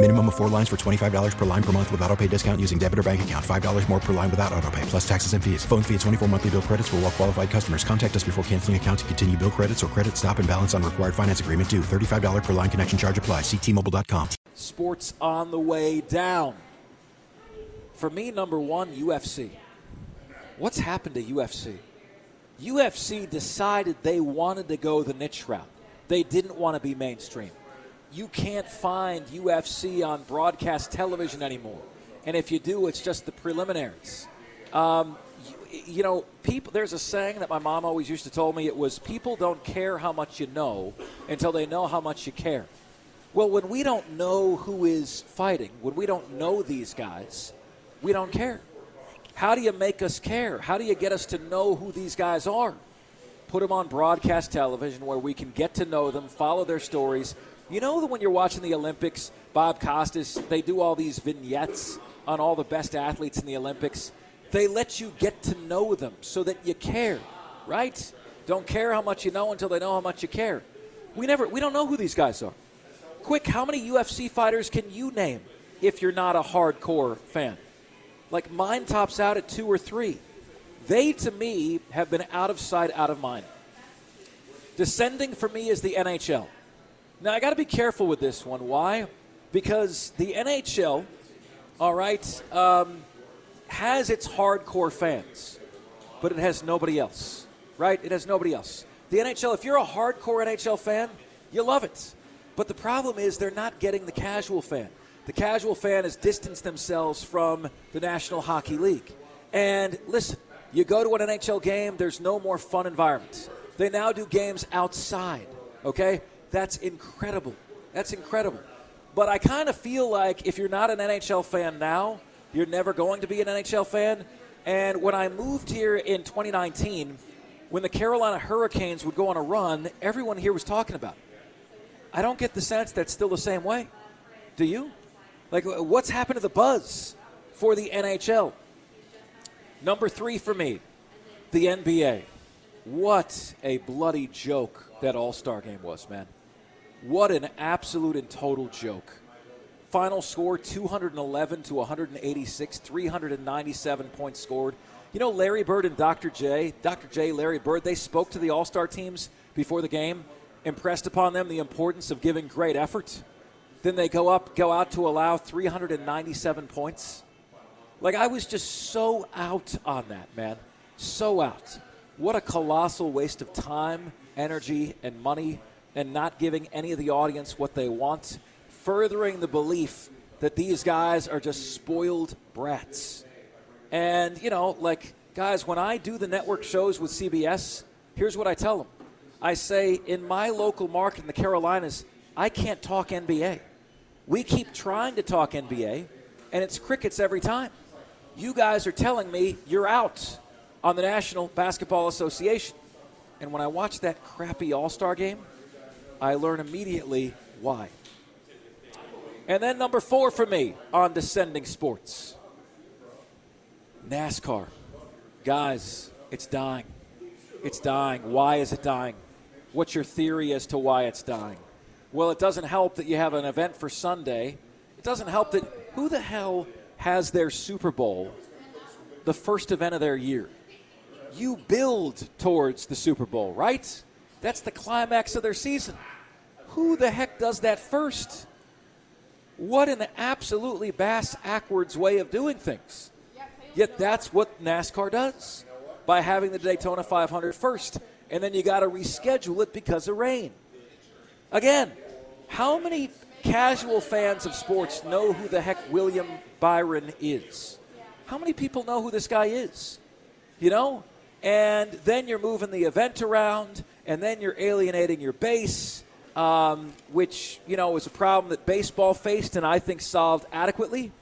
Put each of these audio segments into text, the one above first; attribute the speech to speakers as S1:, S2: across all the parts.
S1: Minimum of four lines for $25 per line per month with auto pay discount using debit or bank account. $5 more per line without auto pay, plus taxes and fees. Phone fee at 24 monthly bill credits for all qualified customers. Contact us before canceling account to continue bill credits or credit stop and balance on required finance agreement due. $35 per line connection charge apply. Ctmobile.com.
S2: Sports on the way down. For me, number one, UFC. What's happened to UFC? UFC decided they wanted to go the niche route. They didn't want to be mainstream you can't find UFC on broadcast television anymore. And if you do, it's just the preliminaries. Um, you, you, know, people. There's a saying that my mom always used to tell me. It was people don't care how much you know until they know how much you care. Well, when we don't know who is fighting, when we don't know these guys, we don't care. How do you make us care? How do you get us to know who these guys are? Put them on broadcast television where we can get to know them, follow their stories, you know that when you're watching the Olympics, Bob Costas, they do all these vignettes on all the best athletes in the Olympics. They let you get to know them so that you care, right? Don't care how much you know until they know how much you care. We never we don't know who these guys are. Quick, how many UFC fighters can you name if you're not a hardcore fan? Like mine tops out at 2 or 3. They to me have been out of sight, out of mind. Descending for me is the NHL. Now, I got to be careful with this one. Why? Because the NHL, all right, um, has its hardcore fans, but it has nobody else, right? It has nobody else. The NHL, if you're a hardcore NHL fan, you love it. But the problem is they're not getting the casual fan. The casual fan has distanced themselves from the National Hockey League. And listen, you go to an NHL game, there's no more fun environment. They now do games outside, okay? That's incredible. That's incredible. But I kind of feel like if you're not an NHL fan now, you're never going to be an NHL fan. And when I moved here in 2019, when the Carolina Hurricanes would go on a run, everyone here was talking about it. I don't get the sense that's still the same way. Do you? Like, what's happened to the buzz for the NHL? Number three for me, the NBA. What a bloody joke that All Star game was, man. What an absolute and total joke. Final score 211 to 186, 397 points scored. You know, Larry Bird and Dr. J, Dr. J, Larry Bird, they spoke to the All Star teams before the game, impressed upon them the importance of giving great effort. Then they go up, go out to allow 397 points. Like, I was just so out on that, man. So out. What a colossal waste of time, energy, and money and not giving any of the audience what they want, furthering the belief that these guys are just spoiled brats. And, you know, like, guys, when I do the network shows with CBS, here's what I tell them I say, in my local market in the Carolinas, I can't talk NBA. We keep trying to talk NBA, and it's crickets every time. You guys are telling me you're out on the National Basketball Association. And when I watch that crappy All Star game, I learn immediately why. And then number four for me on descending sports NASCAR. Guys, it's dying. It's dying. Why is it dying? What's your theory as to why it's dying? Well, it doesn't help that you have an event for Sunday. It doesn't help that who the hell has their Super Bowl the first event of their year? You build towards the Super Bowl, right? That's the climax of their season. Who the heck does that first? What an absolutely bass backwards way of doing things. Yet that's what NASCAR does. by having the Daytona 500 first, and then you got to reschedule it because of rain. Again, how many casual fans of sports know who the heck William Byron is? How many people know who this guy is? You know? And then you're moving the event around, and then you're alienating your base, um, which, you know, is a problem that baseball faced and I think solved adequately.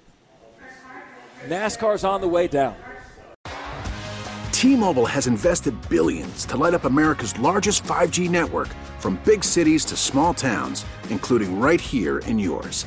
S2: NASCAR's on the way down.
S3: T-Mobile has invested billions to light up America's largest 5G network from big cities to small towns, including right here in yours.